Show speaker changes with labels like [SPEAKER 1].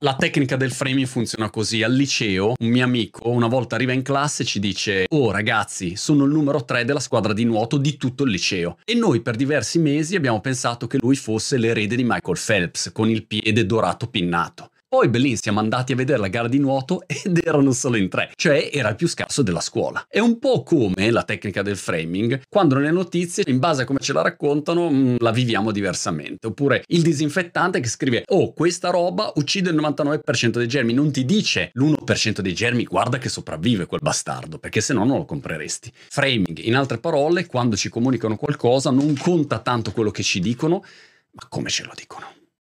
[SPEAKER 1] La tecnica del framing funziona così. Al liceo, un mio amico una volta arriva in classe e ci dice: Oh ragazzi, sono il numero 3 della squadra di nuoto di tutto il liceo. E noi per diversi mesi abbiamo pensato che lui fosse l'erede di Michael Phelps, con il piede dorato pinnato. Poi Bellin siamo andati a vedere la gara di nuoto ed erano solo in tre, cioè era il più scarso della scuola. È un po' come la tecnica del framing, quando nelle notizie, in base a come ce la raccontano, mm, la viviamo diversamente. Oppure il disinfettante che scrive, oh, questa roba uccide il 99% dei germi, non ti dice l'1% dei germi, guarda che sopravvive quel bastardo, perché se no non lo compreresti. Framing, in altre parole, quando ci comunicano qualcosa, non conta tanto quello che ci dicono, ma come ce lo dicono.